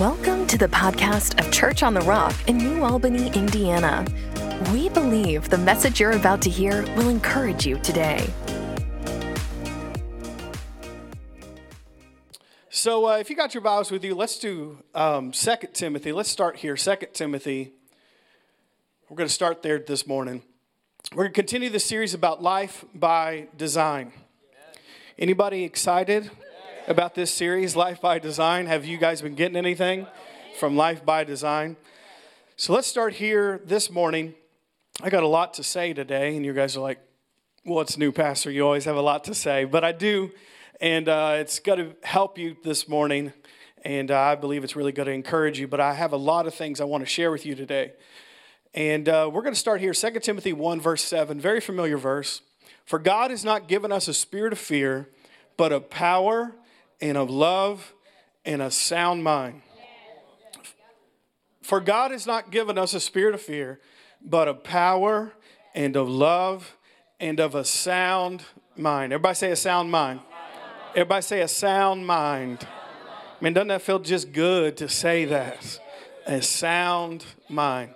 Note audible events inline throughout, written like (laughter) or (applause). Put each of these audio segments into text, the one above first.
Welcome to the podcast of Church on the Rock in New Albany, Indiana. We believe the message you're about to hear will encourage you today. So, uh, if you got your Bibles with you, let's do um, 2 Timothy. Let's start here. 2 Timothy. We're going to start there this morning. We're going to continue the series about life by design. Anybody excited about this series, Life by Design? Have you guys been getting anything from Life by Design? So let's start here this morning. I got a lot to say today, and you guys are like, "What's new, Pastor? You always have a lot to say." But I do, and uh, it's going to help you this morning, and uh, I believe it's really going to encourage you. But I have a lot of things I want to share with you today. And uh, we're going to start here 2 Timothy 1, verse 7, very familiar verse. For God has not given us a spirit of fear, but of power and of love and a sound mind. For God has not given us a spirit of fear, but of power and of love and of a sound mind. Everybody say a sound mind. Everybody say a sound mind. I mean, doesn't that feel just good to say that? A sound mind.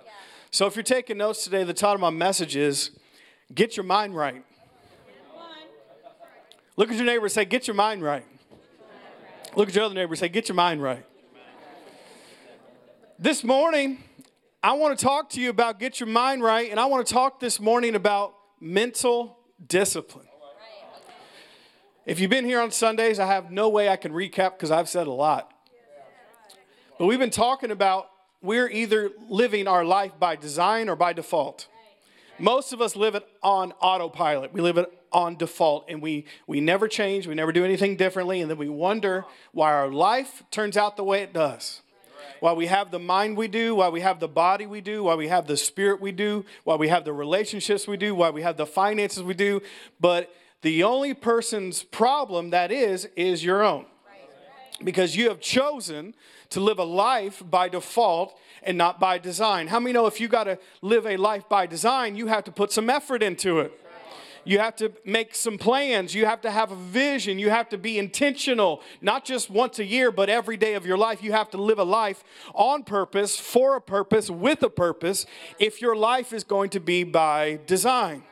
So if you're taking notes today, the title of my message is Get Your Mind Right. Look at your neighbor and say, Get your mind right. Look at your other neighbor say, Get your mind right. This morning, I want to talk to you about get your mind right, and I want to talk this morning about mental discipline. If you've been here on Sundays, I have no way I can recap because I've said a lot. But we've been talking about we're either living our life by design or by default. Most of us live it on autopilot. We live it on default and we, we never change, we never do anything differently, and then we wonder why our life turns out the way it does. Why we have the mind we do, why we have the body we do, why we have the spirit we do, why we have the relationships we do, why we have the finances we do. But the only person's problem that is, is your own. Because you have chosen to live a life by default and not by design. How many know if you got to live a life by design, you have to put some effort into it? You have to make some plans. You have to have a vision. You have to be intentional, not just once a year, but every day of your life. You have to live a life on purpose, for a purpose, with a purpose, if your life is going to be by design.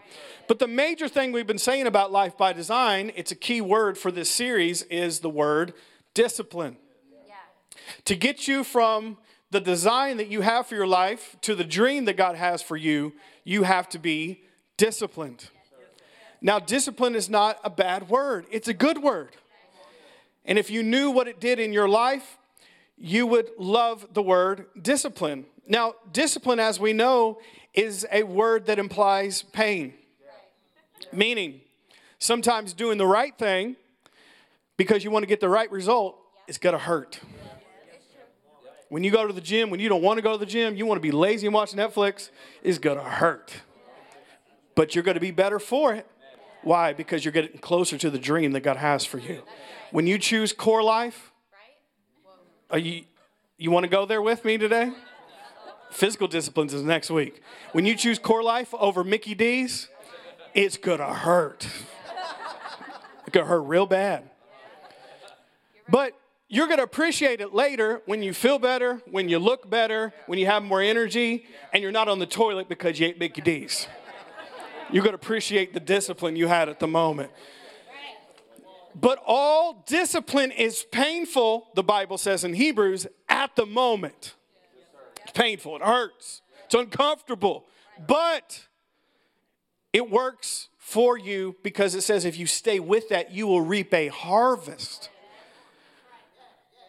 But the major thing we've been saying about life by design, it's a key word for this series, is the word discipline. Yeah. To get you from the design that you have for your life to the dream that God has for you, you have to be disciplined. Now, discipline is not a bad word, it's a good word. And if you knew what it did in your life, you would love the word discipline. Now, discipline, as we know, is a word that implies pain. Meaning, sometimes doing the right thing because you want to get the right result it's going to hurt. When you go to the gym, when you don't want to go to the gym, you want to be lazy and watch Netflix, it's going to hurt. But you're going to be better for it. Why? Because you're getting closer to the dream that God has for you. When you choose CoreLife, are you, you want to go there with me today? Physical disciplines is next week. When you choose CoreLife over Mickey D's, it's gonna hurt. It's gonna hurt real bad. But you're gonna appreciate it later when you feel better, when you look better, when you have more energy, and you're not on the toilet because you ate Mickey D's. You're going to appreciate the discipline you had at the moment. But all discipline is painful, the Bible says in Hebrews, at the moment. It's painful, it hurts, it's uncomfortable, but it works for you because it says if you stay with that, you will reap a harvest.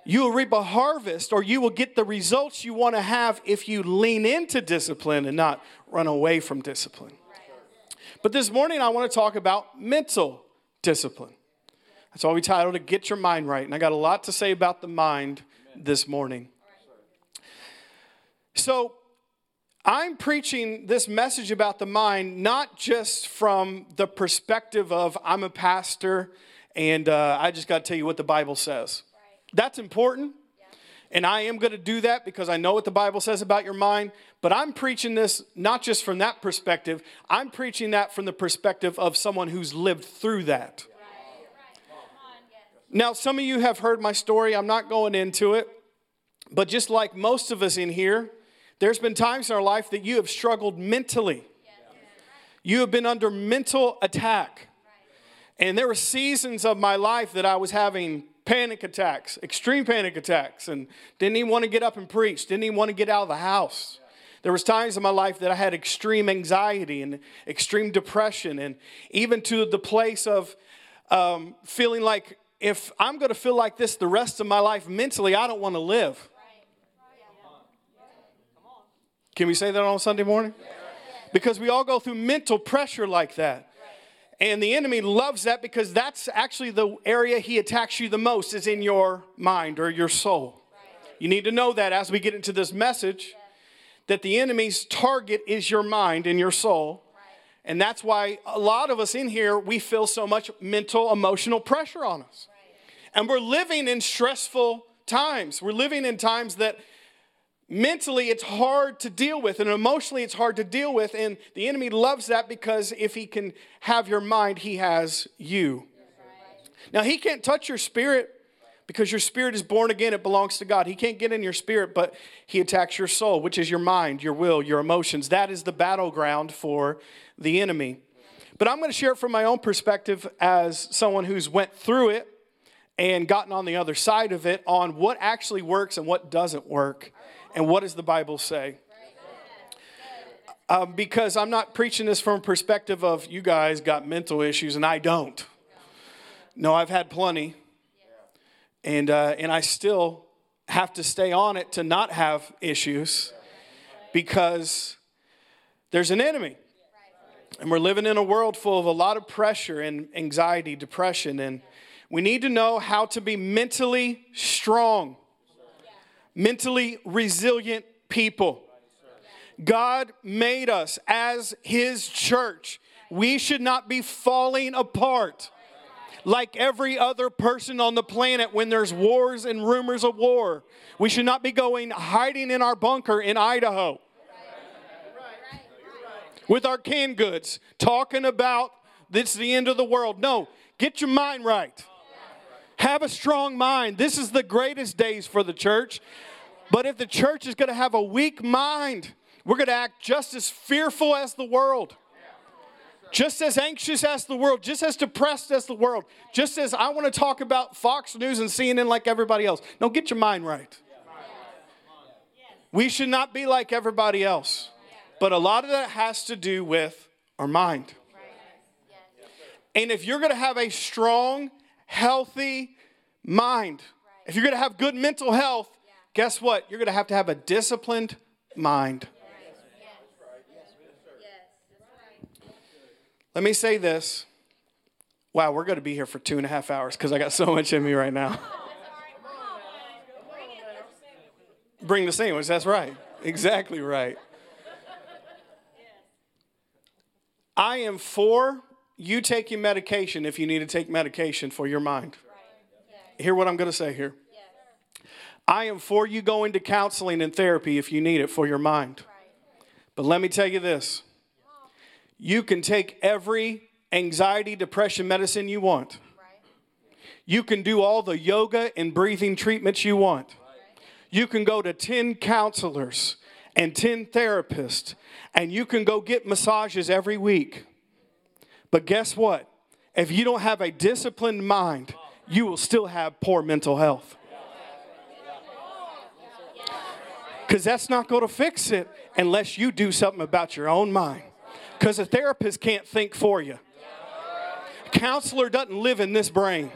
You will reap a harvest, or you will get the results you want to have if you lean into discipline and not run away from discipline. But this morning, I want to talk about mental discipline. That's why we titled it Get Your Mind Right. And I got a lot to say about the mind this morning. So, I'm preaching this message about the mind not just from the perspective of I'm a pastor and uh, I just got to tell you what the Bible says. That's important. And I am going to do that because I know what the Bible says about your mind. But I'm preaching this not just from that perspective, I'm preaching that from the perspective of someone who's lived through that. Now, some of you have heard my story. I'm not going into it. But just like most of us in here, there's been times in our life that you have struggled mentally. You have been under mental attack. And there were seasons of my life that I was having panic attacks, extreme panic attacks, and didn't even want to get up and preach, didn't even want to get out of the house. There was times in my life that I had extreme anxiety and extreme depression, and even to the place of um, feeling like if I'm going to feel like this the rest of my life mentally, I don't want to live. Can we say that on Sunday morning? Because we all go through mental pressure like that. And the enemy loves that because that's actually the area he attacks you the most is in your mind or your soul. You need to know that as we get into this message that the enemy's target is your mind and your soul. And that's why a lot of us in here we feel so much mental emotional pressure on us. And we're living in stressful times. We're living in times that mentally it's hard to deal with and emotionally it's hard to deal with and the enemy loves that because if he can have your mind he has you. Now he can't touch your spirit because your spirit is born again it belongs to god. He can't get in your spirit but he attacks your soul which is your mind your will your emotions. That is the battleground for the enemy. But i'm going to share it from my own perspective as someone who's went through it and gotten on the other side of it on what actually works and what doesn't work and what does the Bible say? Um, because I'm not preaching this from a perspective of you guys got mental issues and I don't. No, I've had plenty. And, uh, and I still have to stay on it to not have issues because there's an enemy. And we're living in a world full of a lot of pressure and anxiety, depression, and we need to know how to be mentally strong mentally resilient people. God made us as His church. We should not be falling apart like every other person on the planet when there's wars and rumors of war. We should not be going hiding in our bunker in Idaho with our canned goods talking about this the end of the world. No, get your mind right. Have a strong mind. This is the greatest days for the church. But if the church is going to have a weak mind, we're going to act just as fearful as the world, just as anxious as the world, just as depressed as the world, just as I want to talk about Fox News and CNN like everybody else. No, get your mind right. We should not be like everybody else. But a lot of that has to do with our mind. And if you're going to have a strong, healthy mind, if you're going to have good mental health, guess what? You're going to have to have a disciplined mind. Let me say this. Wow, we're going to be here for two and a half hours because I got so much in me right now. Bring the sandwich, that's right. Exactly right. I am for you take your medication if you need to take medication for your mind. Hear what I'm going to say here. I am for you going to counseling and therapy if you need it for your mind. But let me tell you this you can take every anxiety, depression medicine you want. You can do all the yoga and breathing treatments you want. You can go to 10 counselors and 10 therapists, and you can go get massages every week. But guess what? If you don't have a disciplined mind, you will still have poor mental health. Because that's not going to fix it unless you do something about your own mind. Because a therapist can't think for you, a counselor doesn't live in this brain.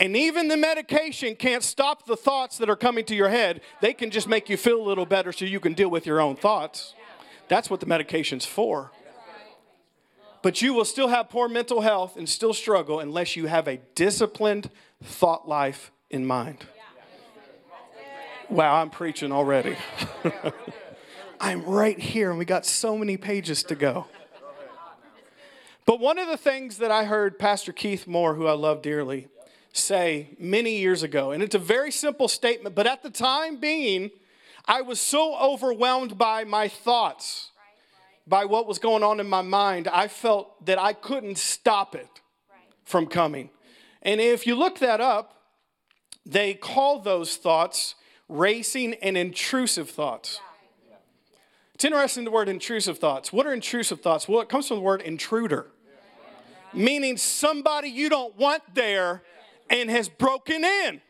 And even the medication can't stop the thoughts that are coming to your head. They can just make you feel a little better so you can deal with your own thoughts. That's what the medication's for. But you will still have poor mental health and still struggle unless you have a disciplined thought life in mind. Wow, I'm preaching already. (laughs) I'm right here, and we got so many pages to go. But one of the things that I heard Pastor Keith Moore, who I love dearly, say many years ago, and it's a very simple statement, but at the time being, I was so overwhelmed by my thoughts, by what was going on in my mind, I felt that I couldn't stop it from coming. And if you look that up, they call those thoughts racing, and intrusive thoughts. It's interesting the word intrusive thoughts. What are intrusive thoughts? Well, it comes from the word intruder, meaning somebody you don't want there and has broken in.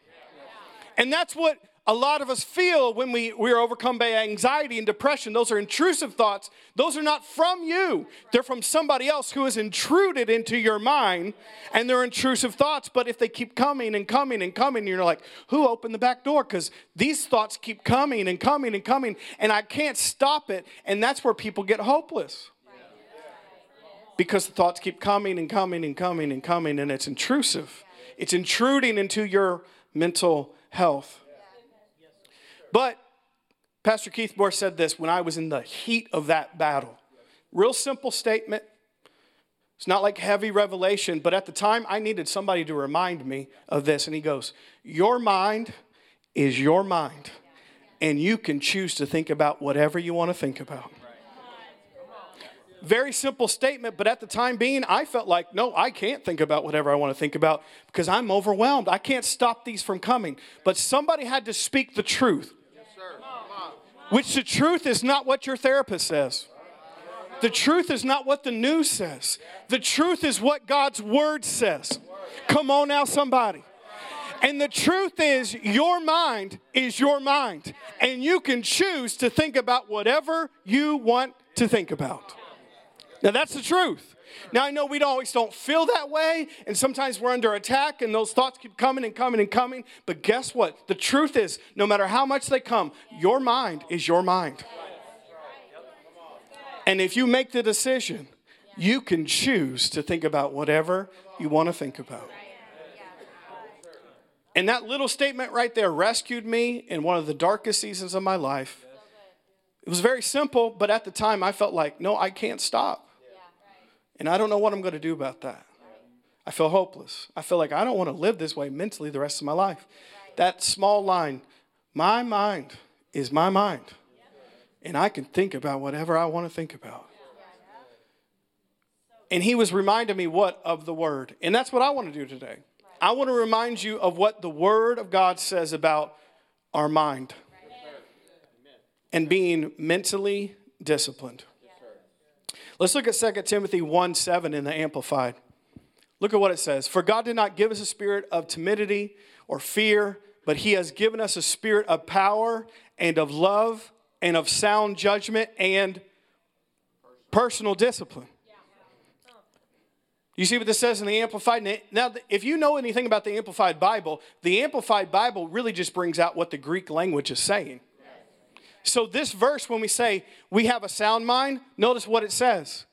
And that's what a lot of us feel when we, we are overcome by anxiety and depression. Those are intrusive thoughts. Those are not from you, they're from somebody else who has intruded into your mind, and they're intrusive thoughts. But if they keep coming and coming and coming, you're like, who opened the back door? Because these thoughts keep coming and coming and coming, and I can't stop it. And that's where people get hopeless. Because the thoughts keep coming and coming and coming and coming, and it's intrusive. It's intruding into your mental health. But Pastor Keith Moore said this when I was in the heat of that battle. Real simple statement. It's not like heavy revelation, but at the time I needed somebody to remind me of this. And he goes, Your mind is your mind, and you can choose to think about whatever you want to think about. Very simple statement, but at the time being, I felt like, no, I can't think about whatever I want to think about because I'm overwhelmed. I can't stop these from coming. But somebody had to speak the truth. Which the truth is not what your therapist says. The truth is not what the news says. The truth is what God's word says. Come on now, somebody. And the truth is, your mind is your mind. And you can choose to think about whatever you want to think about. Now, that's the truth. Now, I know we always don't feel that way, and sometimes we're under attack, and those thoughts keep coming and coming and coming. But guess what? The truth is, no matter how much they come, your mind is your mind. And if you make the decision, you can choose to think about whatever you want to think about. And that little statement right there rescued me in one of the darkest seasons of my life. It was very simple, but at the time I felt like, no, I can't stop. And I don't know what I'm going to do about that. I feel hopeless. I feel like I don't want to live this way mentally the rest of my life. That small line, my mind is my mind. And I can think about whatever I want to think about. And he was reminding me what of the word. And that's what I want to do today. I want to remind you of what the word of God says about our mind and being mentally disciplined. Let's look at 2 Timothy 1 7 in the Amplified. Look at what it says. For God did not give us a spirit of timidity or fear, but He has given us a spirit of power and of love and of sound judgment and personal discipline. You see what this says in the Amplified? Now, if you know anything about the Amplified Bible, the Amplified Bible really just brings out what the Greek language is saying. So, this verse, when we say we have a sound mind, notice what it says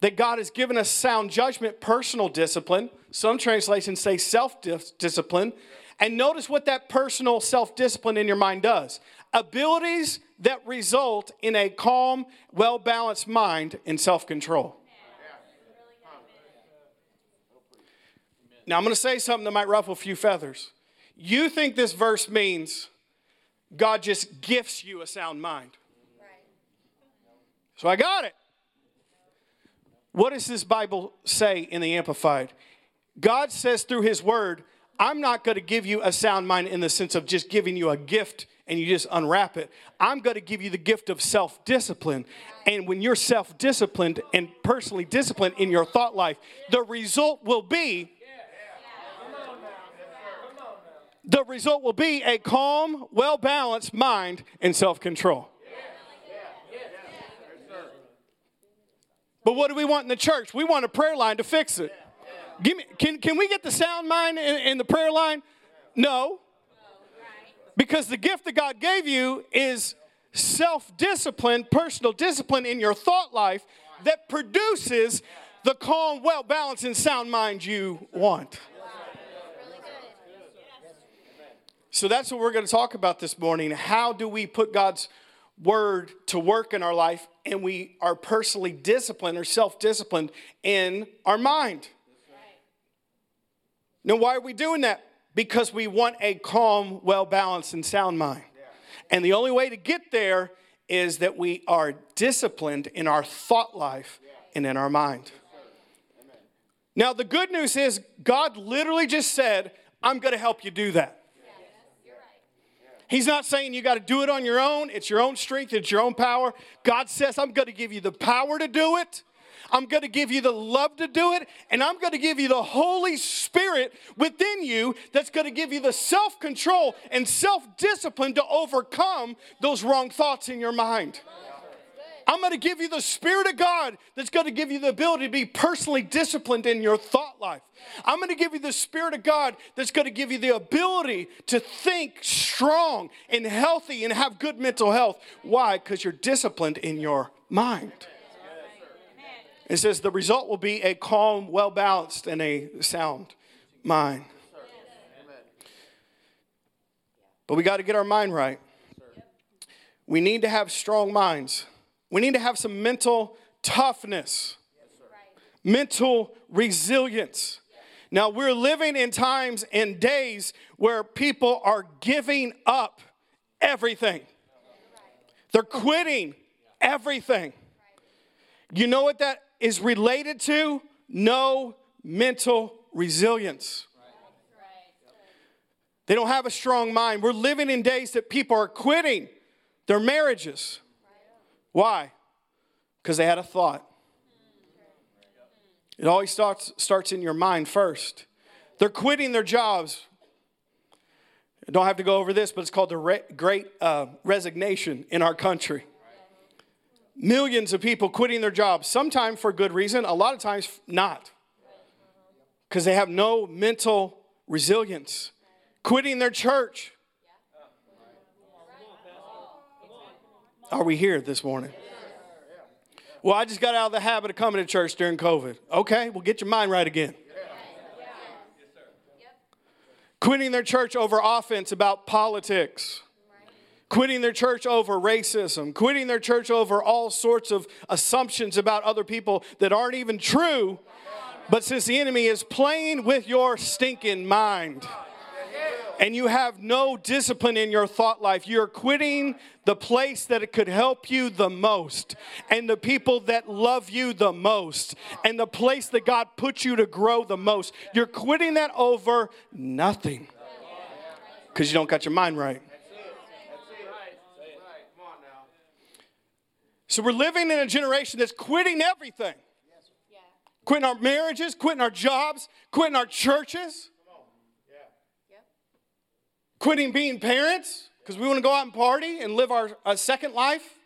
that God has given us sound judgment, personal discipline. Some translations say self discipline. And notice what that personal self discipline in your mind does abilities that result in a calm, well balanced mind and self control. Now, I'm going to say something that might ruffle a few feathers. You think this verse means God just gifts you a sound mind. So I got it. What does this Bible say in the Amplified? God says through His Word, I'm not going to give you a sound mind in the sense of just giving you a gift and you just unwrap it. I'm going to give you the gift of self discipline. And when you're self disciplined and personally disciplined in your thought life, the result will be the result will be a calm, well balanced mind and self control. But what do we want in the church? We want a prayer line to fix it. Give me, can, can we get the sound mind in, in the prayer line? No. Because the gift that God gave you is self discipline, personal discipline in your thought life that produces the calm, well balanced, and sound mind you want. So that's what we're going to talk about this morning. How do we put God's word to work in our life and we are personally disciplined or self disciplined in our mind? Now, why are we doing that? Because we want a calm, well balanced, and sound mind. And the only way to get there is that we are disciplined in our thought life and in our mind. Now, the good news is God literally just said, I'm going to help you do that. He's not saying you got to do it on your own. It's your own strength, it's your own power. God says, I'm going to give you the power to do it. I'm going to give you the love to do it, and I'm going to give you the Holy Spirit within you that's going to give you the self control and self discipline to overcome those wrong thoughts in your mind. I'm going to give you the Spirit of God that's going to give you the ability to be personally disciplined in your thought life. I'm going to give you the Spirit of God that's going to give you the ability to think strong and healthy and have good mental health. Why? Because you're disciplined in your mind. It says the result will be a calm, well balanced, and a sound mind. But we got to get our mind right. We need to have strong minds. We need to have some mental toughness, mental resilience. Now, we're living in times and days where people are giving up everything, they're quitting everything. You know what that is related to? No mental resilience. They don't have a strong mind. We're living in days that people are quitting their marriages. Why? Because they had a thought. It always starts, starts in your mind first. They're quitting their jobs. I don't have to go over this, but it's called the re- great uh, resignation in our country. Millions of people quitting their jobs, sometimes for good reason, a lot of times not, because they have no mental resilience. Quitting their church, Are we here this morning? Well, I just got out of the habit of coming to church during COVID. Okay, well, get your mind right again. Quitting their church over offense about politics. Quitting their church over racism. Quitting their church over all sorts of assumptions about other people that aren't even true. But since the enemy is playing with your stinking mind and you have no discipline in your thought life, you're quitting the place that it could help you the most, and the people that love you the most, and the place that God put you to grow the most. You're quitting that over nothing because you don't got your mind right. So we're living in a generation that's quitting everything. Quitting our marriages, quitting our jobs, quitting our churches quitting being parents because we want to go out and party and live our, our second life.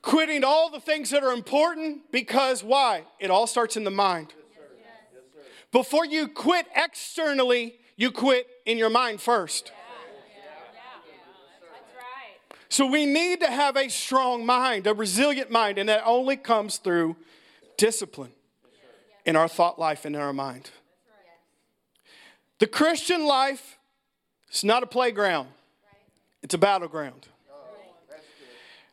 Quitting all the things that are important because why? It all starts in the mind. Before you quit externally, you quit in your mind first. So we need to have a strong mind, a resilient mind, and that only comes through discipline in our thought life and in our mind. The Christian life is not a playground, it's a battleground.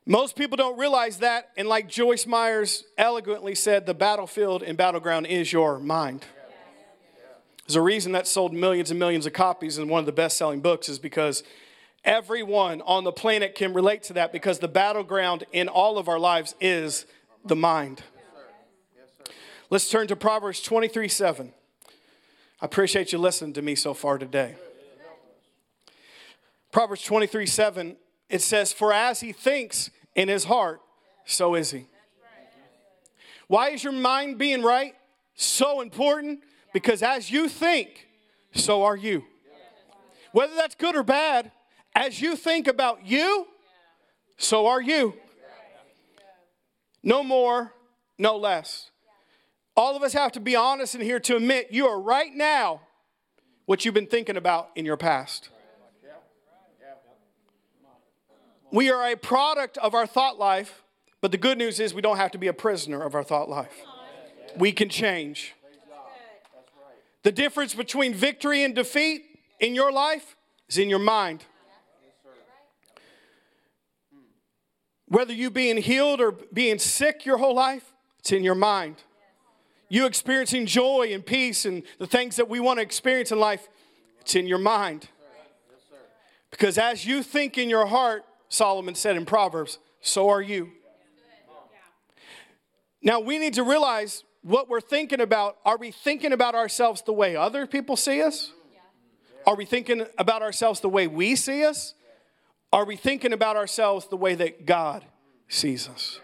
Most people don't realize that, and like Joyce Meyers eloquently said, the battlefield and battleground is your mind. There's a reason that sold millions and millions of copies, and one of the best selling books is because everyone on the planet can relate to that because the battleground in all of our lives is the mind. Let's turn to Proverbs 23 7. I appreciate you listening to me so far today. Proverbs 23 7, it says, For as he thinks in his heart, so is he. Why is your mind being right so important? Because as you think, so are you. Whether that's good or bad, as you think about you, so are you. No more, no less. All of us have to be honest in here to admit you are right now what you've been thinking about in your past. We are a product of our thought life, but the good news is we don't have to be a prisoner of our thought life. We can change. The difference between victory and defeat in your life is in your mind. Whether you being healed or being sick your whole life, it's in your mind you experiencing joy and peace and the things that we want to experience in life, it's in your mind. Because as you think in your heart, Solomon said in Proverbs, so are you. Now we need to realize what we're thinking about. Are we thinking about ourselves the way other people see us? Are we thinking about ourselves the way we see us? Are we thinking about ourselves the way that God sees us?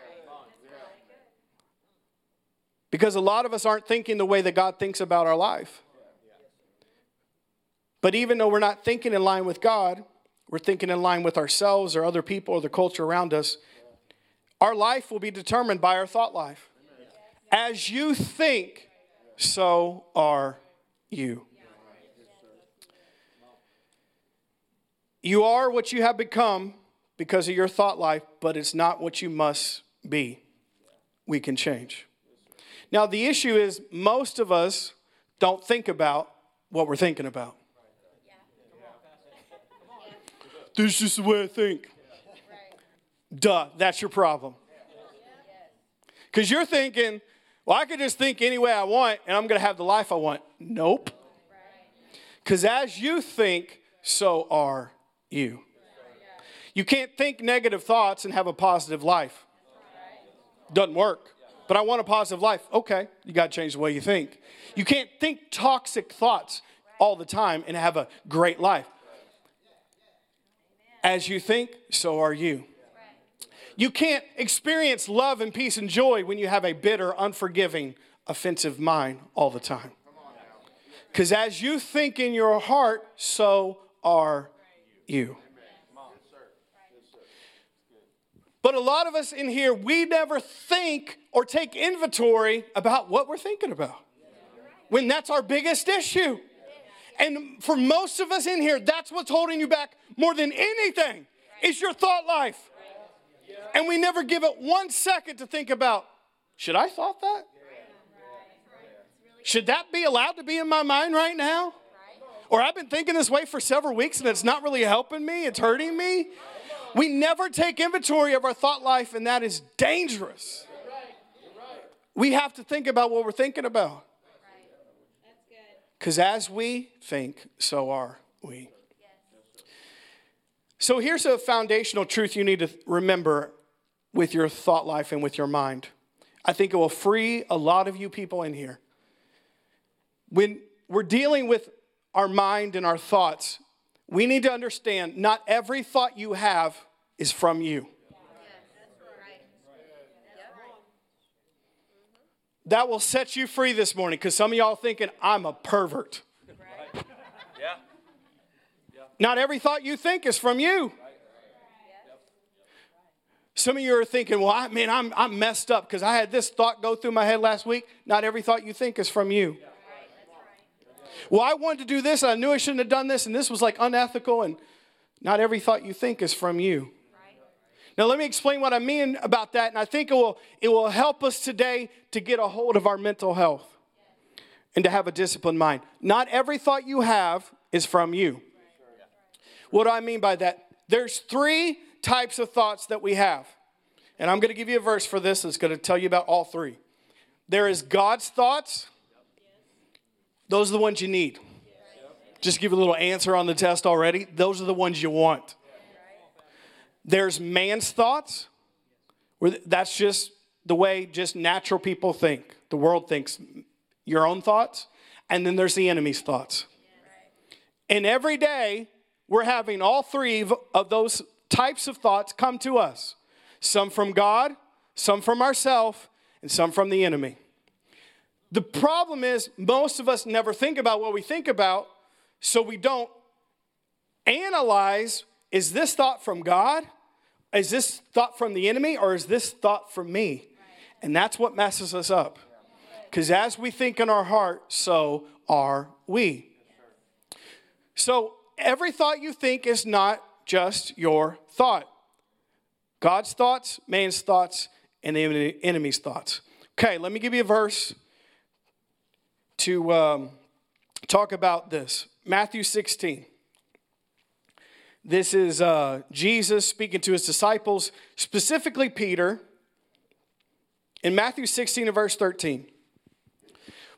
Because a lot of us aren't thinking the way that God thinks about our life. But even though we're not thinking in line with God, we're thinking in line with ourselves or other people or the culture around us, our life will be determined by our thought life. As you think, so are you. You are what you have become because of your thought life, but it's not what you must be. We can change. Now, the issue is most of us don't think about what we're thinking about. This is the way I think. Duh, that's your problem. Because you're thinking, well, I could just think any way I want and I'm going to have the life I want. Nope. Because as you think, so are you. You can't think negative thoughts and have a positive life. Doesn't work. But I want a positive life. Okay, you got to change the way you think. You can't think toxic thoughts all the time and have a great life. As you think, so are you. You can't experience love and peace and joy when you have a bitter, unforgiving, offensive mind all the time. Because as you think in your heart, so are you. But a lot of us in here, we never think or take inventory about what we're thinking about when that's our biggest issue. And for most of us in here, that's what's holding you back more than anything is your thought life. And we never give it one second to think about, should I thought that? Should that be allowed to be in my mind right now? Or I've been thinking this way for several weeks and it's not really helping me, it's hurting me. We never take inventory of our thought life, and that is dangerous. We have to think about what we're thinking about. Because as we think, so are we. So here's a foundational truth you need to remember with your thought life and with your mind. I think it will free a lot of you people in here. When we're dealing with our mind and our thoughts, we need to understand not every thought you have is from you. That will set you free this morning because some of y'all thinking, I'm a pervert. Yeah. Not every thought you think is from you. Some of you are thinking, well, I mean, I'm, I'm messed up because I had this thought go through my head last week. Not every thought you think is from you. Well, I wanted to do this, and I knew I shouldn't have done this, and this was like unethical, and not every thought you think is from you. Now, let me explain what I mean about that, and I think it will, it will help us today to get a hold of our mental health and to have a disciplined mind. Not every thought you have is from you. What do I mean by that? There's three types of thoughts that we have. And I'm going to give you a verse for this that's going to tell you about all three. There is God's thoughts, those are the ones you need. Just give a little answer on the test already. Those are the ones you want. There's man's thoughts, that's just the way just natural people think. The world thinks your own thoughts. And then there's the enemy's thoughts. And every day, we're having all three of those types of thoughts come to us some from God, some from ourselves, and some from the enemy. The problem is, most of us never think about what we think about, so we don't analyze is this thought from God? Is this thought from the enemy? Or is this thought from me? And that's what messes us up. Because as we think in our heart, so are we. So every thought you think is not just your thought. God's thoughts, man's thoughts, and the enemy's thoughts. Okay, let me give you a verse to um, talk about this. Matthew 16. This is uh, Jesus speaking to his disciples, specifically Peter, in Matthew 16 and verse 13.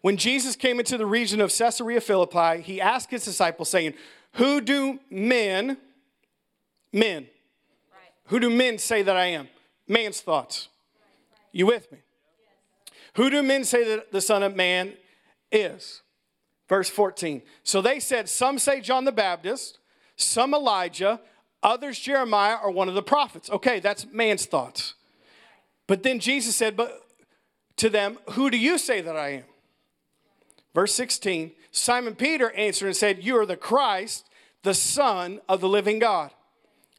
When Jesus came into the region of Caesarea Philippi, he asked his disciples, saying, Who do men, men, right. who do men say that I am? Man's thoughts. Right. You with me? Who do men say that the Son of Man is? Verse 14. So they said, Some say John the Baptist, some Elijah, others Jeremiah or one of the prophets. Okay, that's man's thoughts. But then Jesus said, But to them, Who do you say that I am? Verse 16 Simon Peter answered and said, You are the Christ, the Son of the living God.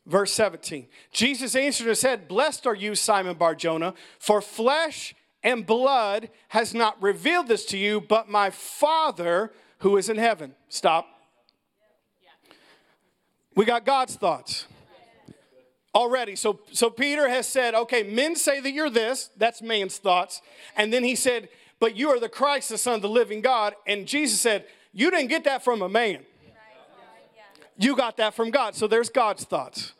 Verse 17 Jesus answered and said, Blessed are you, Simon Bar-Jonah, for flesh and blood has not revealed this to you, but my Father who is in heaven. Stop. We got God's thoughts already. So, so Peter has said, okay, men say that you're this. That's man's thoughts. And then he said, but you are the Christ, the Son of the living God. And Jesus said, you didn't get that from a man. You got that from God. So there's God's thoughts.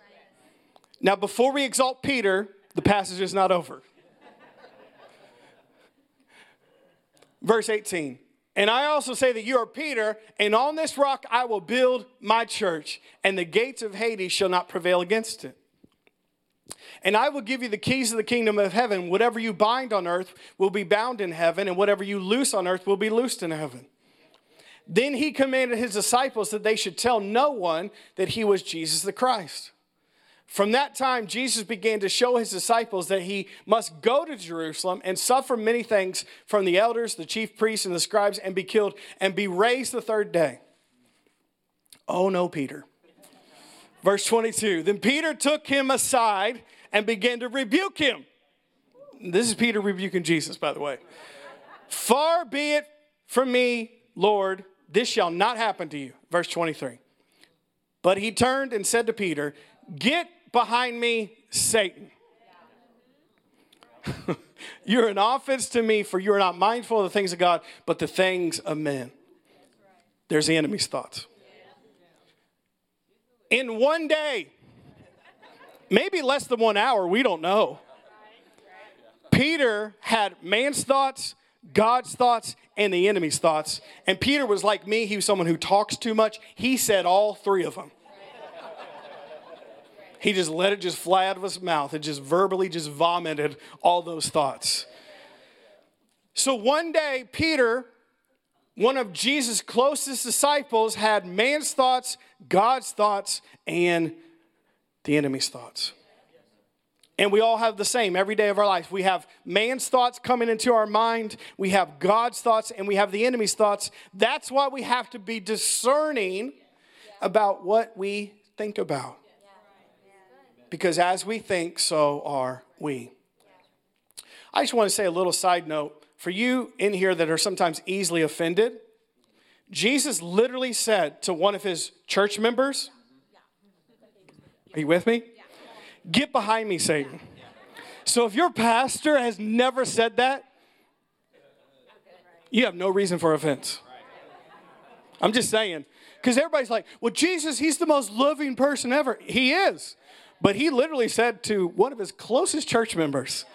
Now, before we exalt Peter, the passage is not over. Verse 18. And I also say that you are Peter, and on this rock I will build my church, and the gates of Hades shall not prevail against it. And I will give you the keys of the kingdom of heaven. Whatever you bind on earth will be bound in heaven, and whatever you loose on earth will be loosed in heaven. Then he commanded his disciples that they should tell no one that he was Jesus the Christ. From that time, Jesus began to show his disciples that he must go to Jerusalem and suffer many things from the elders, the chief priests, and the scribes, and be killed and be raised the third day. Oh no, Peter. Verse 22 Then Peter took him aside and began to rebuke him. This is Peter rebuking Jesus, by the way. Far be it from me, Lord, this shall not happen to you. Verse 23. But he turned and said to Peter, Get behind me, Satan. (laughs) you're an offense to me, for you are not mindful of the things of God, but the things of men. There's the enemy's thoughts. In one day, maybe less than one hour, we don't know. Peter had man's thoughts, God's thoughts, and the enemy's thoughts. And Peter was like me, he was someone who talks too much. He said all three of them. He just let it just fly out of his mouth and just verbally just vomited all those thoughts. So one day, Peter, one of Jesus' closest disciples, had man's thoughts, God's thoughts, and the enemy's thoughts. And we all have the same every day of our life. We have man's thoughts coming into our mind, we have God's thoughts, and we have the enemy's thoughts. That's why we have to be discerning about what we think about because as we think, so are we. I just want to say a little side note for you in here that are sometimes easily offended. Jesus literally said to one of his church members, Are you with me? Get behind me, Satan. So if your pastor has never said that, you have no reason for offense. I'm just saying. Because everybody's like, well, Jesus, he's the most loving person ever. He is. But he literally said to one of his closest church members,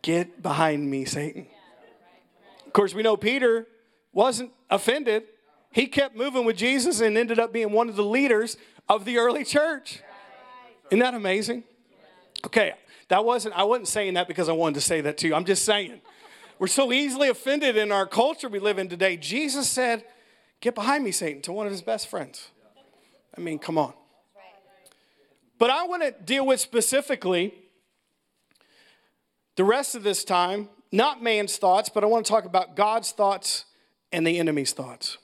Get behind me, Satan. Of course, we know Peter wasn't offended. He kept moving with Jesus and ended up being one of the leaders of the early church. Isn't that amazing? Okay, that wasn't, I wasn't saying that because I wanted to say that to you. I'm just saying. We're so easily offended in our culture we live in today. Jesus said, Get behind me, Satan, to one of his best friends. I mean, come on. But I want to deal with specifically the rest of this time, not man's thoughts, but I want to talk about God's thoughts and the enemy's thoughts.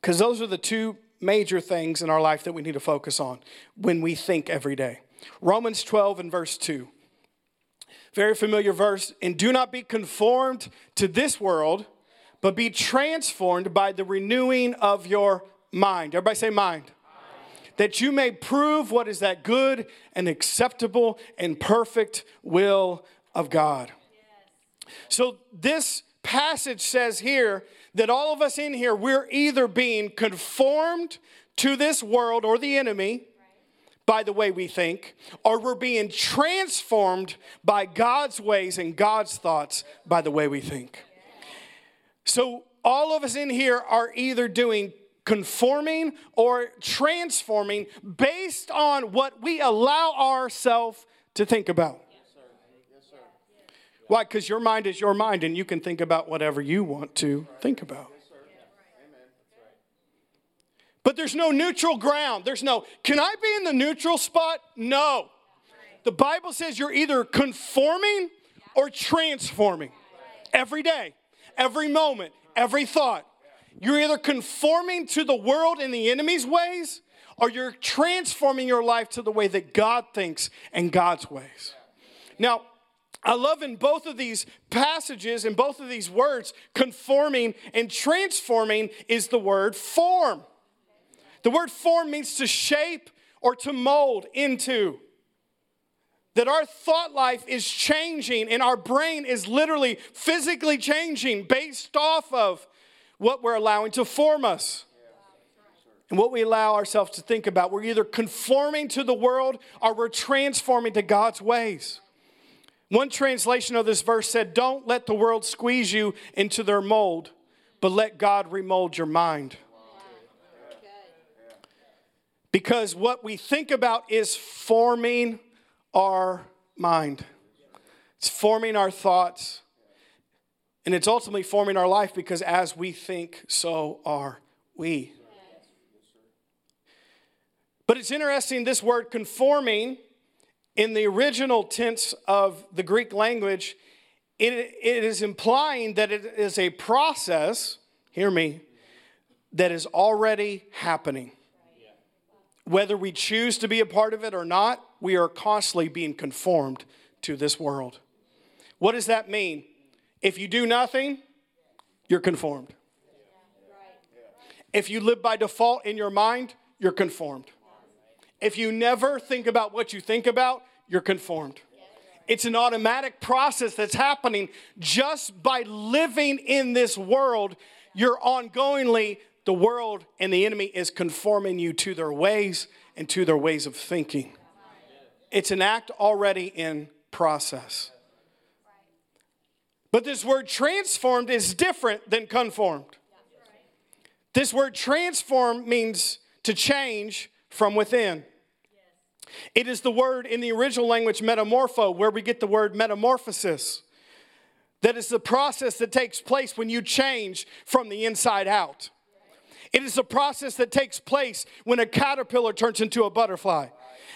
Because those are the two major things in our life that we need to focus on when we think every day. Romans 12 and verse 2. Very familiar verse. And do not be conformed to this world, but be transformed by the renewing of your mind. Everybody say mind that you may prove what is that good and acceptable and perfect will of God. So, this passage says here that all of us in here, we're either being conformed to this world or the enemy by the way we think, or we're being transformed by God's ways and God's thoughts by the way we think. So, all of us in here are either doing conforming or transforming based on what we allow ourselves to think about. Why? Because your mind is your mind and you can think about whatever you want to think about. But there's no neutral ground. There's no, can I be in the neutral spot? No. The Bible says you're either conforming or transforming every day, every moment, every thought. You're either conforming to the world and the enemy's ways, or you're transforming your life to the way that God thinks and God's ways. Now, I love in both of these passages, in both of these words, conforming and transforming is the word form. The word form means to shape or to mold into. That our thought life is changing and our brain is literally physically changing based off of what we're allowing to form us and what we allow ourselves to think about. We're either conforming to the world or we're transforming to God's ways. One translation of this verse said, Don't let the world squeeze you into their mold, but let God remold your mind. Because what we think about is forming our mind, it's forming our thoughts, and it's ultimately forming our life because as we think, so are we. But it's interesting, this word conforming in the original tense of the Greek language, it, it is implying that it is a process, hear me, that is already happening. Whether we choose to be a part of it or not, we are constantly being conformed to this world. What does that mean? If you do nothing, you're conformed. If you live by default in your mind, you're conformed. If you never think about what you think about, you're conformed. It's an automatic process that's happening just by living in this world. You're ongoingly, the world and the enemy is conforming you to their ways and to their ways of thinking. It's an act already in process. But this word transformed is different than conformed. This word transform means to change from within. It is the word in the original language metamorpho, where we get the word metamorphosis. That is the process that takes place when you change from the inside out. It is a process that takes place when a caterpillar turns into a butterfly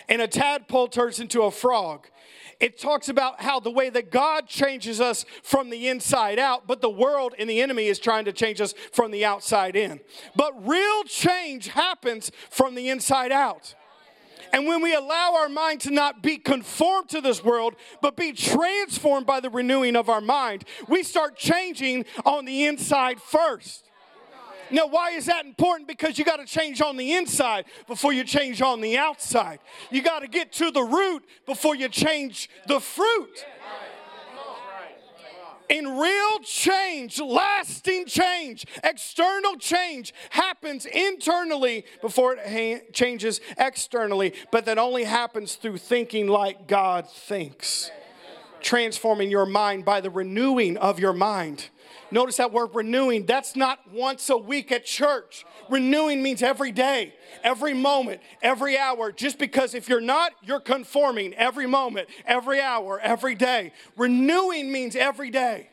and a tadpole turns into a frog. It talks about how the way that God changes us from the inside out, but the world and the enemy is trying to change us from the outside in. But real change happens from the inside out. And when we allow our mind to not be conformed to this world, but be transformed by the renewing of our mind, we start changing on the inside first. Now, why is that important? Because you got to change on the inside before you change on the outside. You got to get to the root before you change the fruit. In real change, lasting change, external change happens internally before it ha- changes externally, but that only happens through thinking like God thinks. Transforming your mind by the renewing of your mind. Notice that word renewing, that's not once a week at church. Renewing means every day, every moment, every hour. Just because if you're not, you're conforming every moment, every hour, every day. Renewing means every day.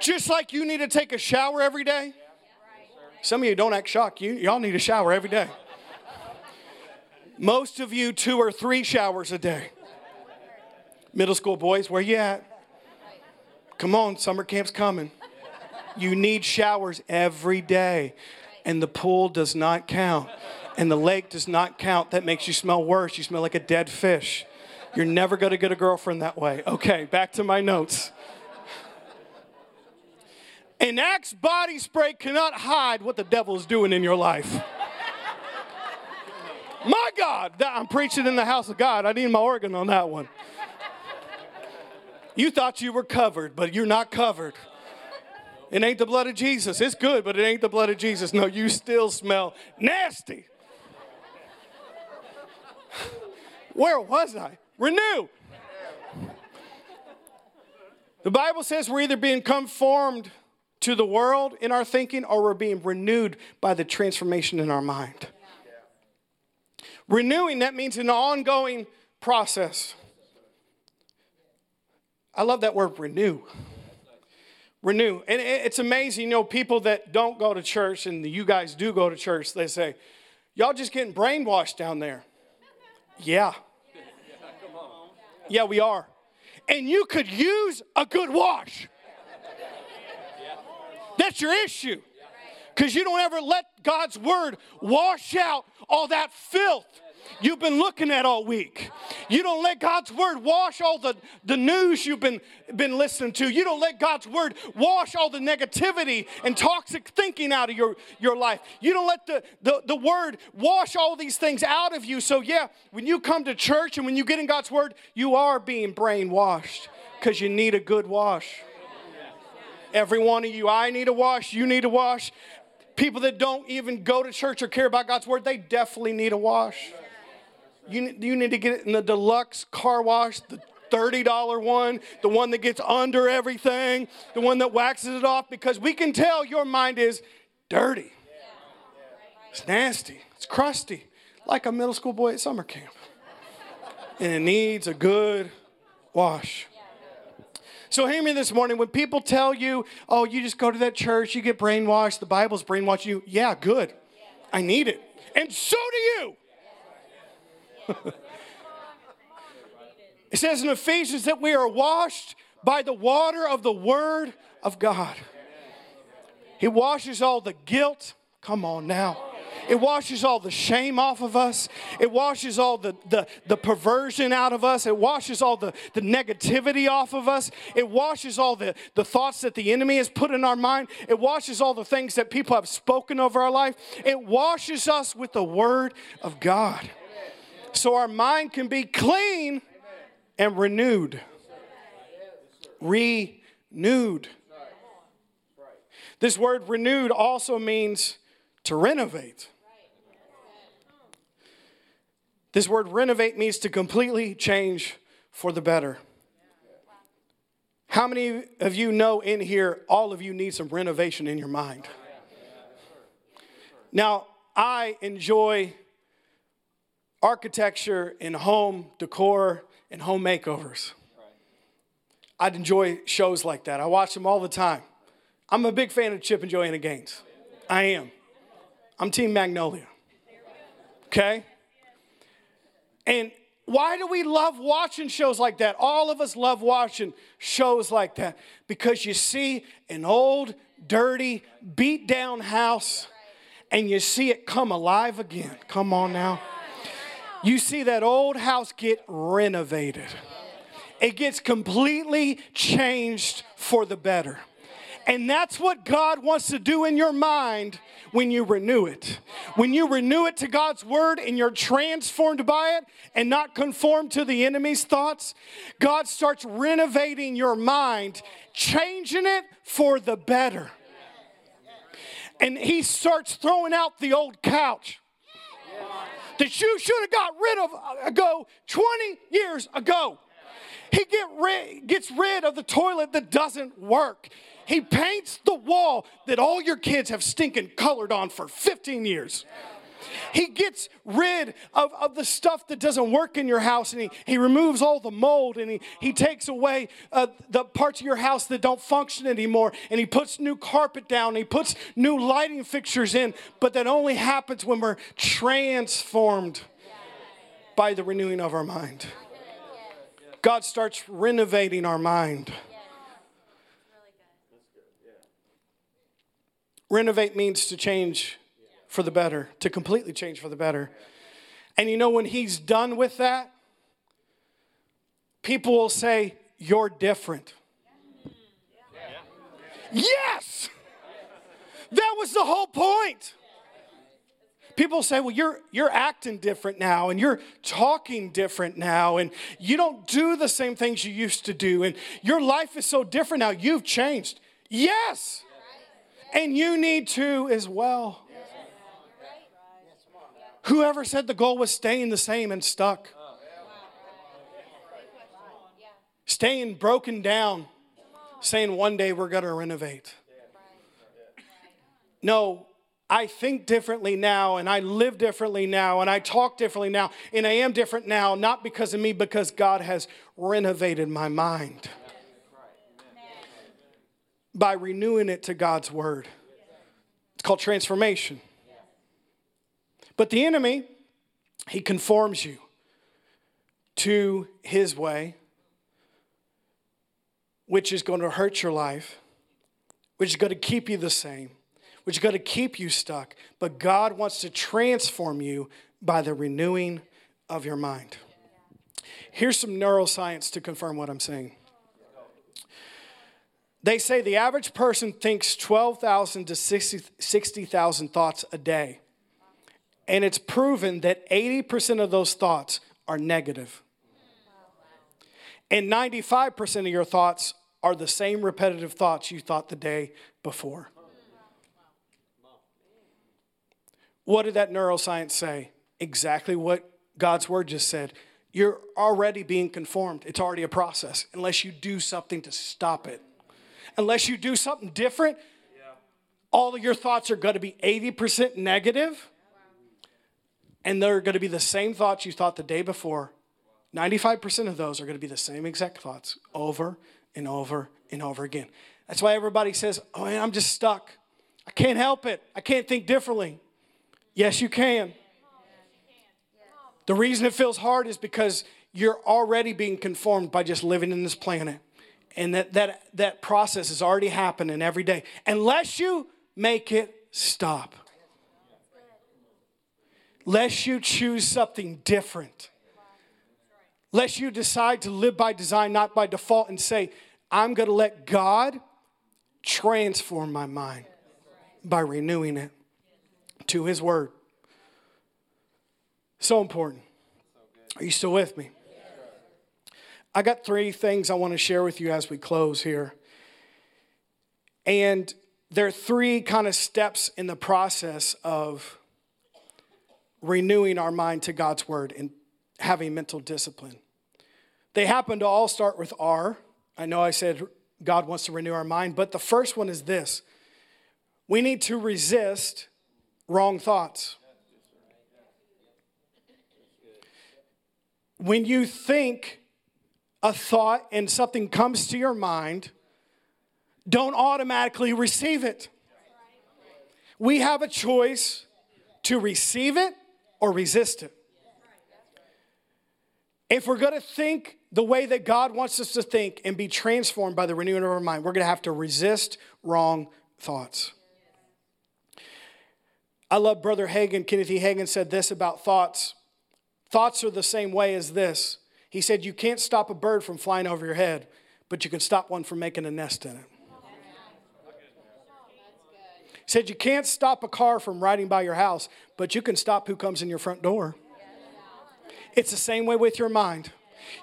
Just like you need to take a shower every day. Some of you don't act shocked. You, y'all need a shower every day. Most of you, two or three showers a day. Middle school boys, where you at? Come on, summer camp's coming. You need showers every day. And the pool does not count. And the lake does not count. That makes you smell worse. You smell like a dead fish. You're never going to get a girlfriend that way. Okay, back to my notes. An Axe body spray cannot hide what the devil is doing in your life. My God, I'm preaching in the house of God. I need my organ on that one. You thought you were covered, but you're not covered. It ain't the blood of Jesus. It's good, but it ain't the blood of Jesus. No, you still smell nasty. Where was I? Renew. The Bible says we're either being conformed to the world in our thinking or we're being renewed by the transformation in our mind. Renewing, that means an ongoing process. I love that word renew. Renew. And it's amazing, you know, people that don't go to church and you guys do go to church, they say, Y'all just getting brainwashed down there. Yeah. Yeah, we are. And you could use a good wash. That's your issue. Because you don't ever let God's word wash out all that filth you've been looking at all week. You don't let God's word wash all the, the news you've been, been listening to. You don't let God's word wash all the negativity and toxic thinking out of your, your life. You don't let the, the, the word wash all these things out of you. So, yeah, when you come to church and when you get in God's word, you are being brainwashed because you need a good wash. Every one of you, I need a wash, you need a wash. People that don't even go to church or care about God's word, they definitely need a wash. You, you need to get it in the deluxe car wash, the $30 one, the one that gets under everything, the one that waxes it off, because we can tell your mind is dirty. It's nasty. It's crusty, like a middle school boy at summer camp. And it needs a good wash. So hear me this morning. When people tell you, oh, you just go to that church, you get brainwashed, the Bible's brainwashing you, yeah, good. I need it. And so do you. (laughs) it says in Ephesians that we are washed by the water of the Word of God. He washes all the guilt. Come on now. It washes all the shame off of us. It washes all the, the, the perversion out of us. It washes all the, the negativity off of us. It washes all the, the thoughts that the enemy has put in our mind. It washes all the things that people have spoken over our life. It washes us with the word of God so our mind can be clean and renewed. Renewed. This word renewed also means to renovate. This word renovate means to completely change for the better. How many of you know in here, all of you need some renovation in your mind? Now, I enjoy architecture and home decor and home makeovers. I'd enjoy shows like that. I watch them all the time. I'm a big fan of Chip and Joanna Gaines. I am. I'm Team Magnolia. Okay? And why do we love watching shows like that? All of us love watching shows like that because you see an old, dirty, beat down house and you see it come alive again. Come on now you see that old house get renovated. It gets completely changed for the better. And that's what God wants to do in your mind when you renew it. When you renew it to God's word and you're transformed by it and not conformed to the enemy's thoughts, God starts renovating your mind, changing it for the better. And He starts throwing out the old couch that you should have got rid of uh, ago 20 years ago. He get rid, gets rid of the toilet that doesn't work. He paints the wall that all your kids have stinking colored on for 15 years. He gets rid of, of the stuff that doesn't work in your house and he, he removes all the mold and he, he takes away uh, the parts of your house that don't function anymore and he puts new carpet down he puts new lighting fixtures in but that only happens when we're transformed by the renewing of our mind. God starts renovating our mind. Renovate means to change for the better, to completely change for the better. And you know, when he's done with that, people will say, You're different. Yes! That was the whole point. People say, well, you're, you're acting different now, and you're talking different now, and you don't do the same things you used to do, and your life is so different now. You've changed. Yes! And you need to as well. Whoever said the goal was staying the same and stuck? Staying broken down, saying one day we're going to renovate. No, I think differently now, and I live differently now, and I talk differently now, and I am different now, not because of me, because God has renovated my mind. by renewing it to God's word. It's called transformation. But the enemy, he conforms you to his way, which is going to hurt your life, which is going to keep you the same, which is going to keep you stuck. But God wants to transform you by the renewing of your mind. Here's some neuroscience to confirm what I'm saying. They say the average person thinks 12,000 to 60,000 thoughts a day. And it's proven that 80% of those thoughts are negative. And 95% of your thoughts are the same repetitive thoughts you thought the day before. What did that neuroscience say? Exactly what God's word just said. You're already being conformed. It's already a process, unless you do something to stop it. Unless you do something different, all of your thoughts are going to be 80% negative, and they're going to be the same thoughts you thought the day before. 95% of those are going to be the same exact thoughts over and over and over again. That's why everybody says, Oh, man, I'm just stuck. I can't help it. I can't think differently. Yes, you can. The reason it feels hard is because you're already being conformed by just living in this planet. And that, that, that process is already happening every day. Unless you make it stop. Lest you choose something different. Lest you decide to live by design, not by default, and say, I'm going to let God transform my mind by renewing it to His Word. So important. Are you still with me? I got three things I want to share with you as we close here. And there are three kind of steps in the process of renewing our mind to God's word and having mental discipline. They happen to all start with R. I know I said God wants to renew our mind, but the first one is this we need to resist wrong thoughts. when you think a thought and something comes to your mind, don't automatically receive it. We have a choice to receive it or resist it. If we're going to think the way that God wants us to think and be transformed by the renewing of our mind, we're going to have to resist wrong thoughts. I love Brother Hagin. Kenneth E. Hagin said this about thoughts. Thoughts are the same way as this. He said, You can't stop a bird from flying over your head, but you can stop one from making a nest in it. He said, You can't stop a car from riding by your house, but you can stop who comes in your front door. It's the same way with your mind.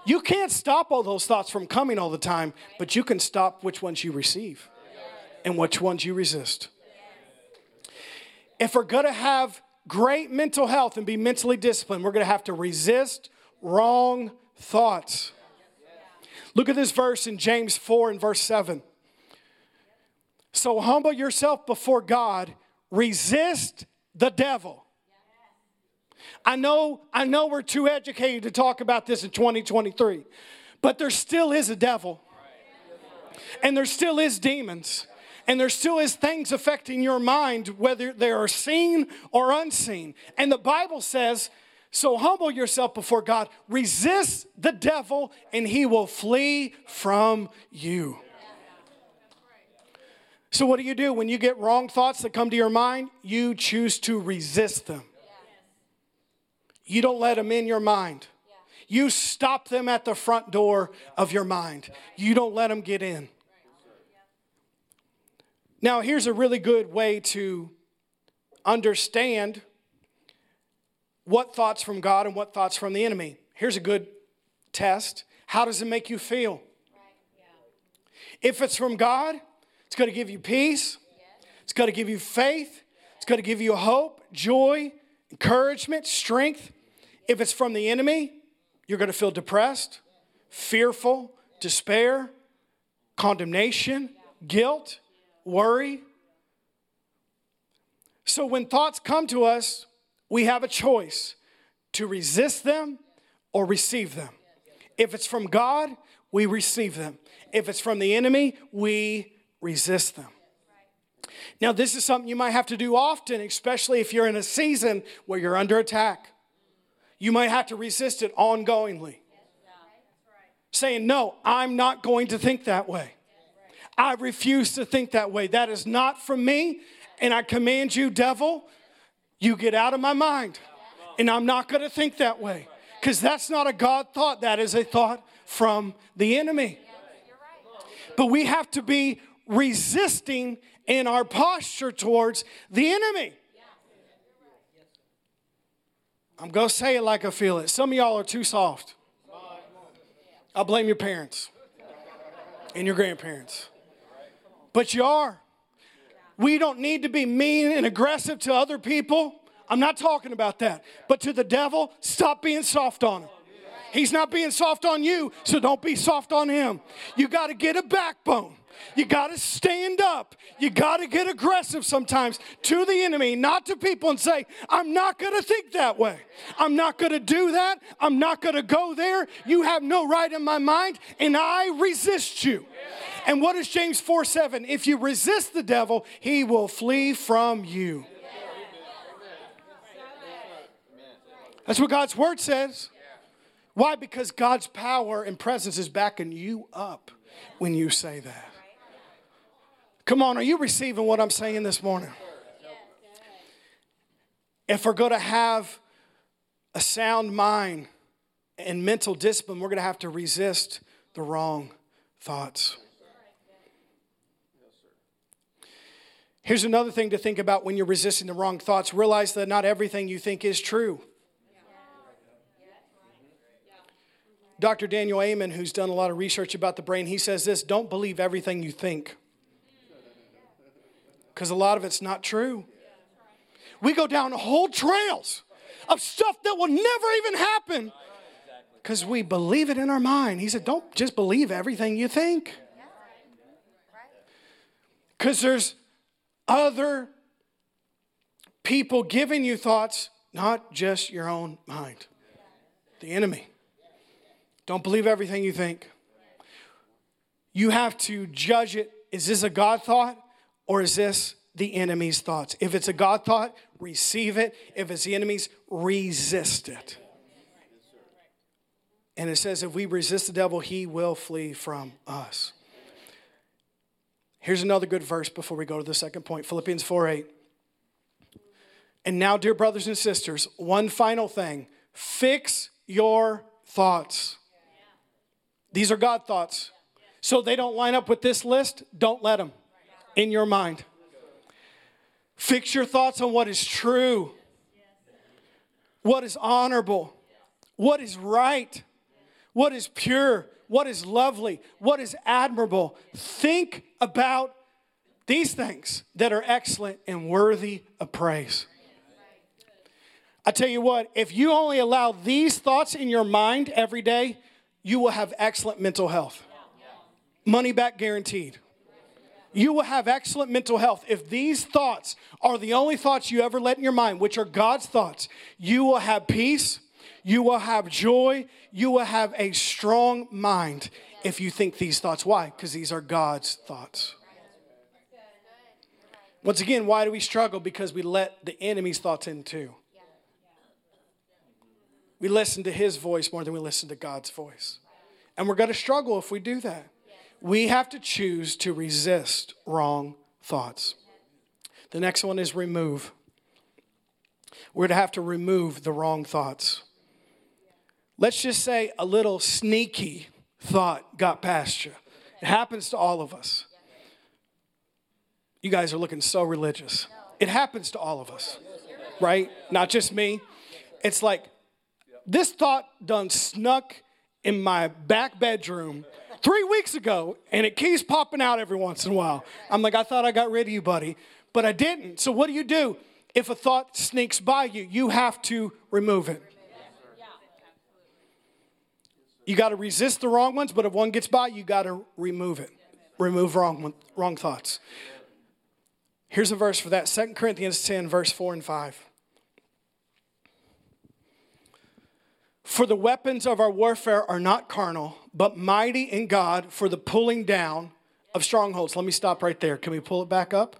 You can't stop all those thoughts from coming all the time, but you can stop which ones you receive and which ones you resist. If we're going to have great mental health and be mentally disciplined, we're going to have to resist wrong thoughts. Look at this verse in James 4 and verse 7. So humble yourself before God, resist the devil. I know, I know we're too educated to talk about this in 2023, but there still is a devil. And there still is demons and there still is things affecting your mind, whether they are seen or unseen. And the Bible says, so humble yourself before God, resist the devil, and he will flee from you. So, what do you do when you get wrong thoughts that come to your mind? You choose to resist them. You don't let them in your mind. You stop them at the front door of your mind. You don't let them get in. Now, here's a really good way to understand what thoughts from God and what thoughts from the enemy. Here's a good test. How does it make you feel? If it's from God, it's going to give you peace, it's going to give you faith, it's going to give you hope, joy, encouragement, strength. If it's from the enemy, you're going to feel depressed, fearful, despair, condemnation, guilt worry. So when thoughts come to us, we have a choice to resist them or receive them. If it's from God, we receive them. If it's from the enemy, we resist them. Now, this is something you might have to do often, especially if you're in a season where you're under attack. You might have to resist it ongoingly. Saying, No, I'm not going to think that way. I refuse to think that way. That is not from me. And I command you, devil, you get out of my mind. And I'm not going to think that way. Because that's not a God thought, that is a thought from the enemy. But we have to be resisting in our posture towards the enemy. I'm going to say it like I feel it. Some of y'all are too soft. I blame your parents and your grandparents. But you are. We don't need to be mean and aggressive to other people. I'm not talking about that. But to the devil, stop being soft on him. He's not being soft on you, so don't be soft on him. You got to get a backbone. You got to stand up. You got to get aggressive sometimes to the enemy, not to people, and say, I'm not going to think that way. I'm not going to do that. I'm not going to go there. You have no right in my mind, and I resist you. And what is James 4 7? If you resist the devil, he will flee from you. That's what God's word says. Why? Because God's power and presence is backing you up when you say that. Come on, are you receiving what I'm saying this morning? If we're going to have a sound mind and mental discipline, we're going to have to resist the wrong thoughts. Here's another thing to think about when you're resisting the wrong thoughts realize that not everything you think is true. Dr. Daniel Amen, who's done a lot of research about the brain, he says this don't believe everything you think because a lot of it's not true. We go down whole trails of stuff that will never even happen because we believe it in our mind. He said, Don't just believe everything you think. Because there's other people giving you thoughts, not just your own mind. The enemy. Don't believe everything you think. You have to judge it. Is this a God thought? Or is this the enemy's thoughts? If it's a God thought, receive it. If it's the enemy's, resist it. And it says, if we resist the devil, he will flee from us. Here's another good verse before we go to the second point Philippians 4 8. And now, dear brothers and sisters, one final thing fix your thoughts. These are God thoughts. So they don't line up with this list, don't let them in your mind. Fix your thoughts on what is true, what is honorable, what is right, what is pure, what is lovely, what is admirable. Think about these things that are excellent and worthy of praise. I tell you what, if you only allow these thoughts in your mind every day, you will have excellent mental health. Money back guaranteed you will have excellent mental health. If these thoughts are the only thoughts you ever let in your mind, which are God's thoughts, you will have peace, you will have joy, you will have a strong mind if you think these thoughts. Why? Because these are God's thoughts. Once again, why do we struggle? Because we let the enemy's thoughts in too. We listen to his voice more than we listen to God's voice. And we're going to struggle if we do that we have to choose to resist wrong thoughts. The next one is remove. We're to have to remove the wrong thoughts. Let's just say a little sneaky thought got past you. It happens to all of us. You guys are looking so religious. It happens to all of us, right? Not just me. It's like this thought done snuck in my back bedroom three weeks ago, and it keeps popping out every once in a while. I'm like, I thought I got rid of you, buddy, but I didn't. So what do you do? If a thought sneaks by you, you have to remove it. You got to resist the wrong ones, but if one gets by, you got to remove it. Remove wrong, wrong thoughts. Here's a verse for that 2 Corinthians 10, verse 4 and 5. For the weapons of our warfare are not carnal, but mighty in God for the pulling down of strongholds. Let me stop right there. Can we pull it back up?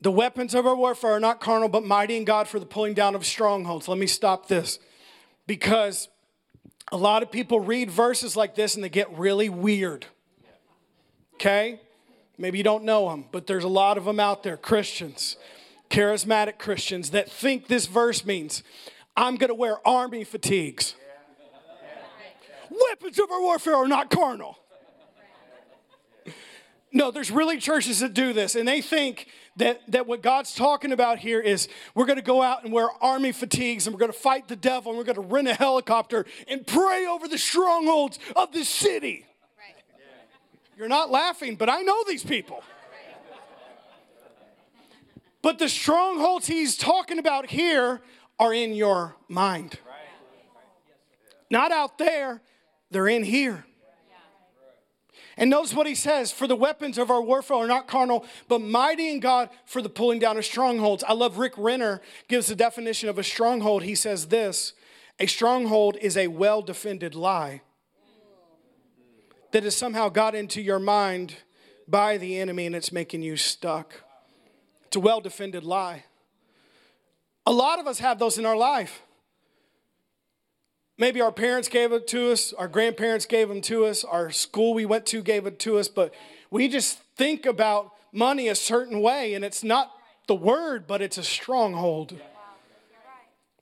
The weapons of our warfare are not carnal, but mighty in God for the pulling down of strongholds. Let me stop this because a lot of people read verses like this and they get really weird. Okay? Maybe you don't know them, but there's a lot of them out there, Christians, charismatic Christians, that think this verse means I'm going to wear army fatigues. Weapons of our warfare are not carnal. No, there's really churches that do this, and they think that, that what God's talking about here is we're going to go out and wear army fatigues and we're going to fight the devil and we're going to rent a helicopter and pray over the strongholds of the city. Right. You're not laughing, but I know these people. But the strongholds he's talking about here are in your mind. Not out there, they're in here. And notice what he says For the weapons of our warfare are not carnal, but mighty in God for the pulling down of strongholds. I love Rick Renner gives the definition of a stronghold. He says this A stronghold is a well defended lie that has somehow got into your mind by the enemy and it's making you stuck. It's a well defended lie. A lot of us have those in our life. Maybe our parents gave it to us, our grandparents gave them to us, our school we went to gave it to us, but we just think about money a certain way, and it's not the word, but it's a stronghold.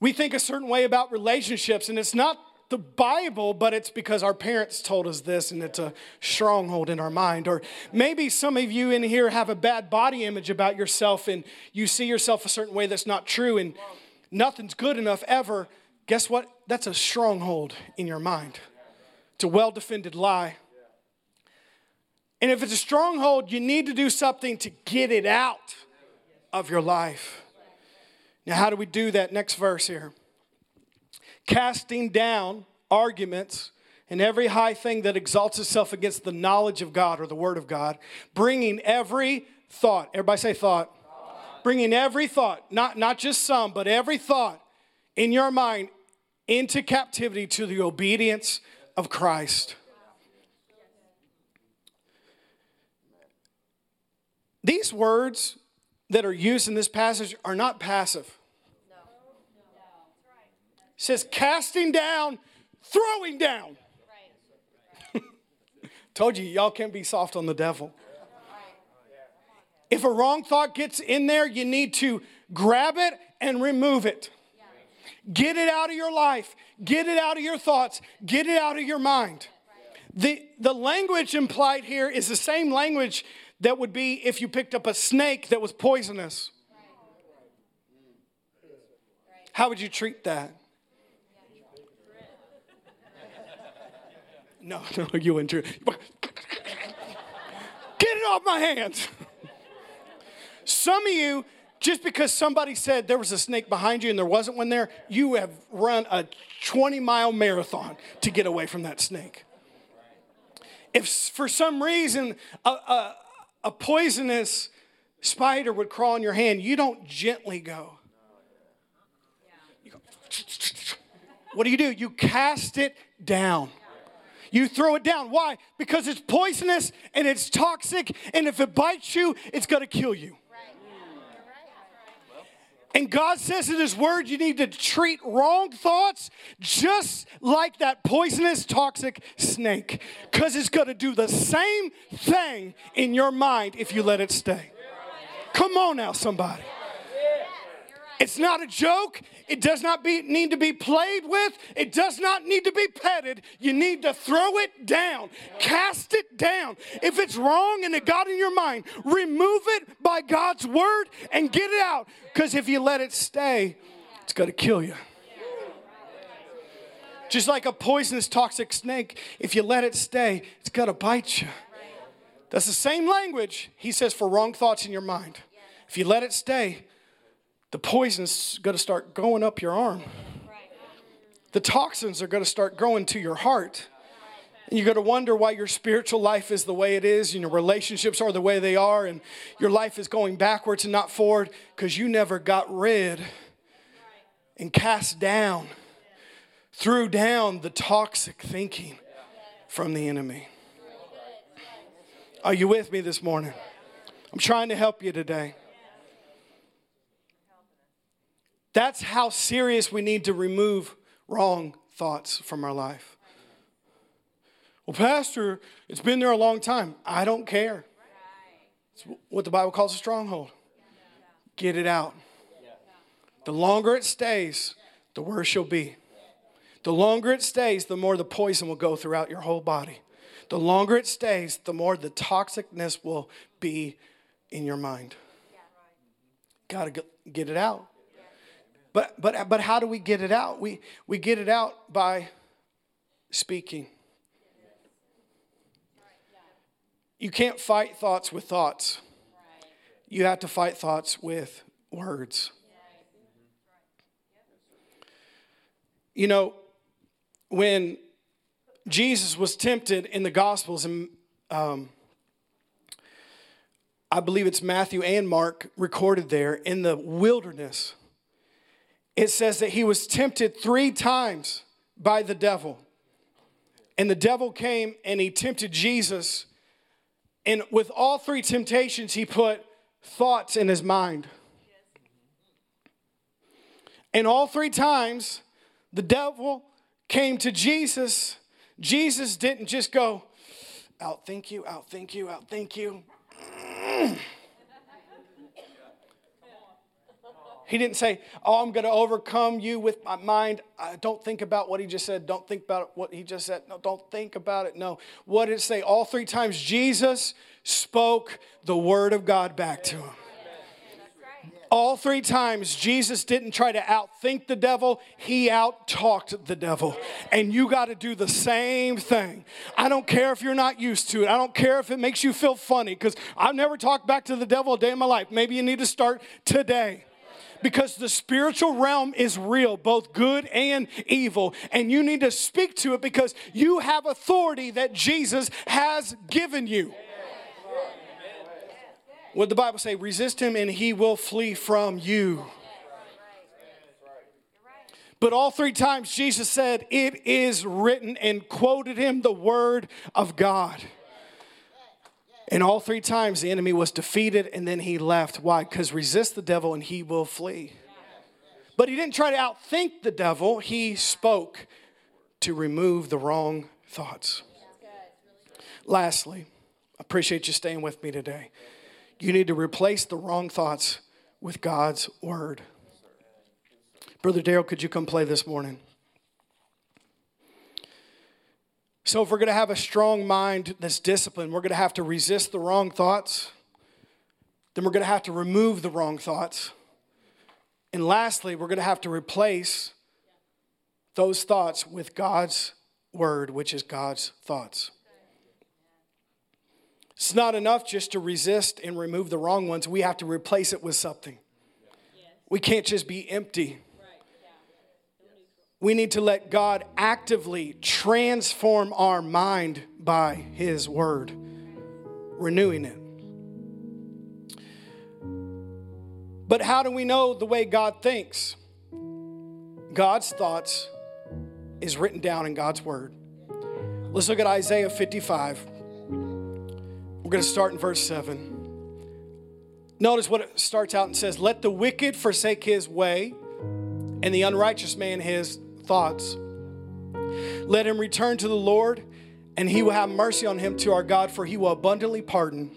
We think a certain way about relationships, and it's not the Bible, but it's because our parents told us this and it's a stronghold in our mind. Or maybe some of you in here have a bad body image about yourself and you see yourself a certain way that's not true and nothing's good enough ever Guess what? That's a stronghold in your mind. It's a well defended lie. And if it's a stronghold, you need to do something to get it out of your life. Now, how do we do that? Next verse here. Casting down arguments and every high thing that exalts itself against the knowledge of God or the Word of God, bringing every thought, everybody say thought, thought. bringing every thought, not, not just some, but every thought in your mind into captivity to the obedience of Christ. These words that are used in this passage are not passive. It says casting down, throwing down. (laughs) Told you, y'all can't be soft on the devil. If a wrong thought gets in there, you need to grab it and remove it. Get it out of your life. Get it out of your thoughts. Get it out of your mind. The, the language implied here is the same language that would be if you picked up a snake that was poisonous. How would you treat that? No, (laughs) no, you wouldn't. Get it off my hands. Some of you just because somebody said there was a snake behind you and there wasn't one there, you have run a 20 mile marathon to get away from that snake. If for some reason a, a, a poisonous spider would crawl in your hand, you don't gently go. You go what do you do? You cast it down. You throw it down. Why? Because it's poisonous and it's toxic, and if it bites you, it's going to kill you. And God says in His Word, you need to treat wrong thoughts just like that poisonous, toxic snake, because it's going to do the same thing in your mind if you let it stay. Come on now, somebody. It's not a joke. It does not be, need to be played with. It does not need to be petted. You need to throw it down, cast it down. If it's wrong and it got in your mind, remove it by God's word and get it out. Because if you let it stay, it's going to kill you. Just like a poisonous, toxic snake, if you let it stay, it's going to bite you. That's the same language he says for wrong thoughts in your mind. If you let it stay, the poison's going to start going up your arm. The toxins are going to start growing to your heart. And you're going to wonder why your spiritual life is the way it is, and your relationships are the way they are, and your life is going backwards and not forward because you never got rid and cast down, threw down the toxic thinking from the enemy. Are you with me this morning? I'm trying to help you today. That's how serious we need to remove wrong thoughts from our life. Well, Pastor, it's been there a long time. I don't care. It's what the Bible calls a stronghold. Get it out. The longer it stays, the worse you'll be. The longer it stays, the more the poison will go throughout your whole body. The longer it stays, the more the toxicness will be in your mind. Got to get it out. But, but, but how do we get it out? We, we get it out by speaking. You can't fight thoughts with thoughts. You have to fight thoughts with words. You know, when Jesus was tempted in the Gospels, and um, I believe it's Matthew and Mark recorded there in the wilderness, it says that he was tempted three times by the devil. And the devil came and he tempted Jesus. And with all three temptations, he put thoughts in his mind. And all three times, the devil came to Jesus, Jesus didn't just go, outthink you, outthink you, outthink you. He didn't say, Oh, I'm going to overcome you with my mind. I don't think about what he just said. Don't think about what he just said. No, don't think about it. No. What did it say? All three times Jesus spoke the word of God back to him. All three times, Jesus didn't try to outthink the devil, he out talked the devil. And you got to do the same thing. I don't care if you're not used to it, I don't care if it makes you feel funny, because I've never talked back to the devil a day in my life. Maybe you need to start today because the spiritual realm is real, both good and evil. And you need to speak to it because you have authority that Jesus has given you. What the Bible say? Resist him and he will flee from you. But all three times Jesus said, It is written, and quoted him the word of God. And all three times the enemy was defeated and then he left. Why? Because resist the devil and he will flee. But he didn't try to outthink the devil, he spoke to remove the wrong thoughts. Lastly, I appreciate you staying with me today. You need to replace the wrong thoughts with God's word. Brother Daryl, could you come play this morning? So, if we're going to have a strong mind that's disciplined, we're going to have to resist the wrong thoughts. Then we're going to have to remove the wrong thoughts. And lastly, we're going to have to replace those thoughts with God's word, which is God's thoughts. It's not enough just to resist and remove the wrong ones. We have to replace it with something. We can't just be empty. We need to let God actively transform our mind by His Word, renewing it. But how do we know the way God thinks? God's thoughts is written down in God's Word. Let's look at Isaiah 55. We're going to start in verse 7. Notice what it starts out and says Let the wicked forsake his way, and the unrighteous man his thoughts. Let him return to the Lord, and he will have mercy on him to our God, for he will abundantly pardon.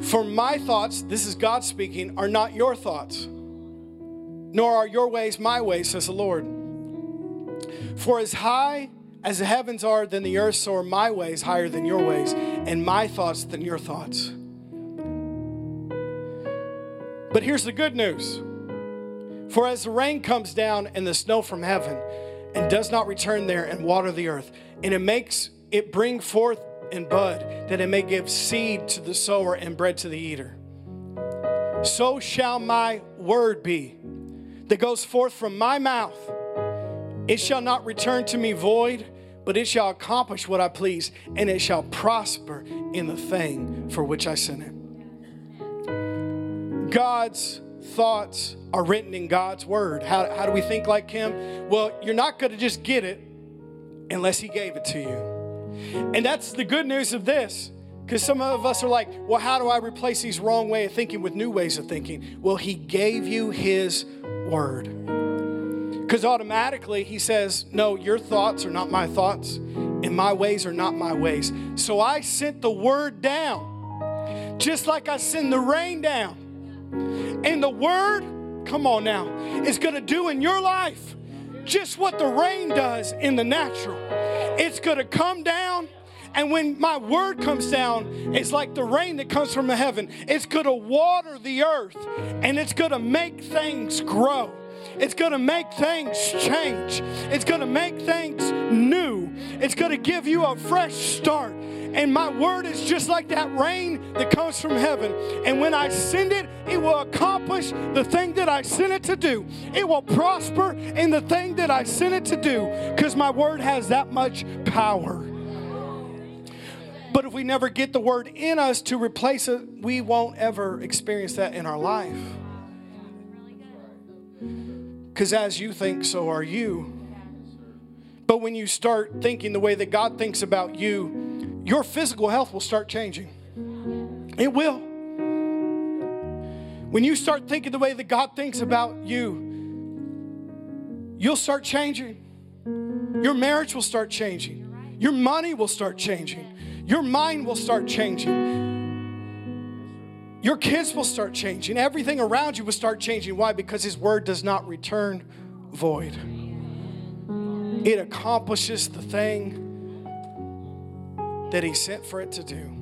For my thoughts, this is God speaking, are not your thoughts, nor are your ways my ways, says the Lord. For as high as the heavens are than the earth, so are my ways higher than your ways, and my thoughts than your thoughts. But here's the good news For as the rain comes down and the snow from heaven, and does not return there and water the earth, and it makes it bring forth and bud, that it may give seed to the sower and bread to the eater. So shall my word be that goes forth from my mouth. It shall not return to me void, but it shall accomplish what I please, and it shall prosper in the thing for which I sent it. God's thoughts are written in God's word. How, how do we think like Him? Well, you're not going to just get it unless He gave it to you. And that's the good news of this. Because some of us are like, well, how do I replace these wrong way of thinking with new ways of thinking? Well, he gave you his word. Because automatically he says, no, your thoughts are not my thoughts, and my ways are not my ways. So I sent the word down, just like I send the rain down. And the word, come on now, is going to do in your life just what the rain does in the natural. It's going to come down and when my word comes down, it's like the rain that comes from the heaven. It's going to water the earth and it's going to make things grow. It's going to make things change. It's going to make things new. It's going to give you a fresh start. And my word is just like that rain that comes from heaven. And when I send it, it will accomplish the thing that I sent it to do. It will prosper in the thing that I sent it to do because my word has that much power. But if we never get the word in us to replace it, we won't ever experience that in our life. Because as you think, so are you. But when you start thinking the way that God thinks about you, your physical health will start changing. It will. When you start thinking the way that God thinks about you, you'll start changing. Your marriage will start changing. Your money will start changing your mind will start changing. Your kids will start changing. Everything around you will start changing. Why? Because His word does not return void, it accomplishes the thing that He sent for it to do.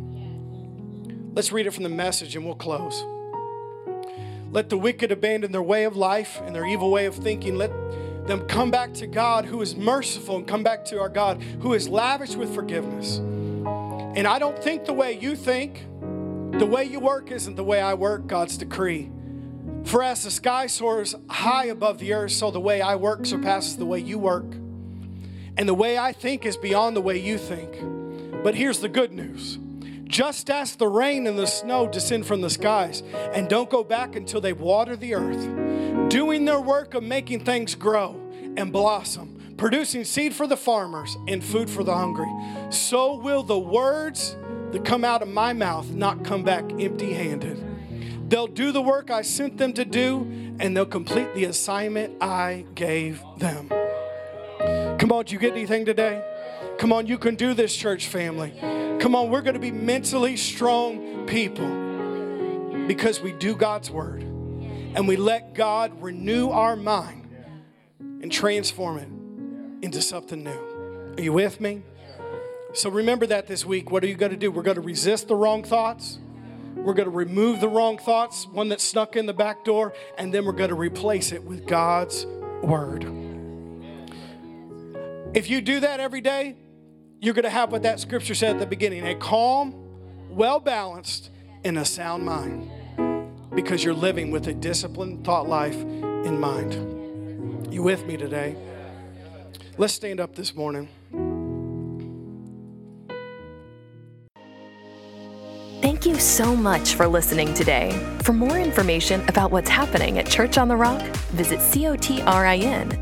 Let's read it from the message and we'll close. Let the wicked abandon their way of life and their evil way of thinking. Let them come back to God who is merciful and come back to our God who is lavish with forgiveness. And I don't think the way you think. The way you work isn't the way I work, God's decree. For as the sky soars high above the earth, so the way I work surpasses the way you work. And the way I think is beyond the way you think. But here's the good news just as the rain and the snow descend from the skies and don't go back until they water the earth, doing their work of making things grow and blossom producing seed for the farmers and food for the hungry. So will the words that come out of my mouth not come back empty handed. They'll do the work I sent them to do, and they'll complete the assignment I gave them. Come on, do you get anything today? Come on, you can do this, church family. Come on, we're going to be mentally strong people because we do God's word and we let God renew our mind and transform it into something new. Are you with me? So remember that this week. What are you going to do? We're going to resist the wrong thoughts. We're going to remove the wrong thoughts, one that snuck in the back door, and then we're going to replace it with God's word. If you do that every day, you're going to have what that scripture said at the beginning a calm, well balanced, and a sound mind because you're living with a disciplined thought life in mind. You with me today? Let's stand up this morning. Thank you so much for listening today. For more information about what's happening at Church on the Rock, visit cotrin.org.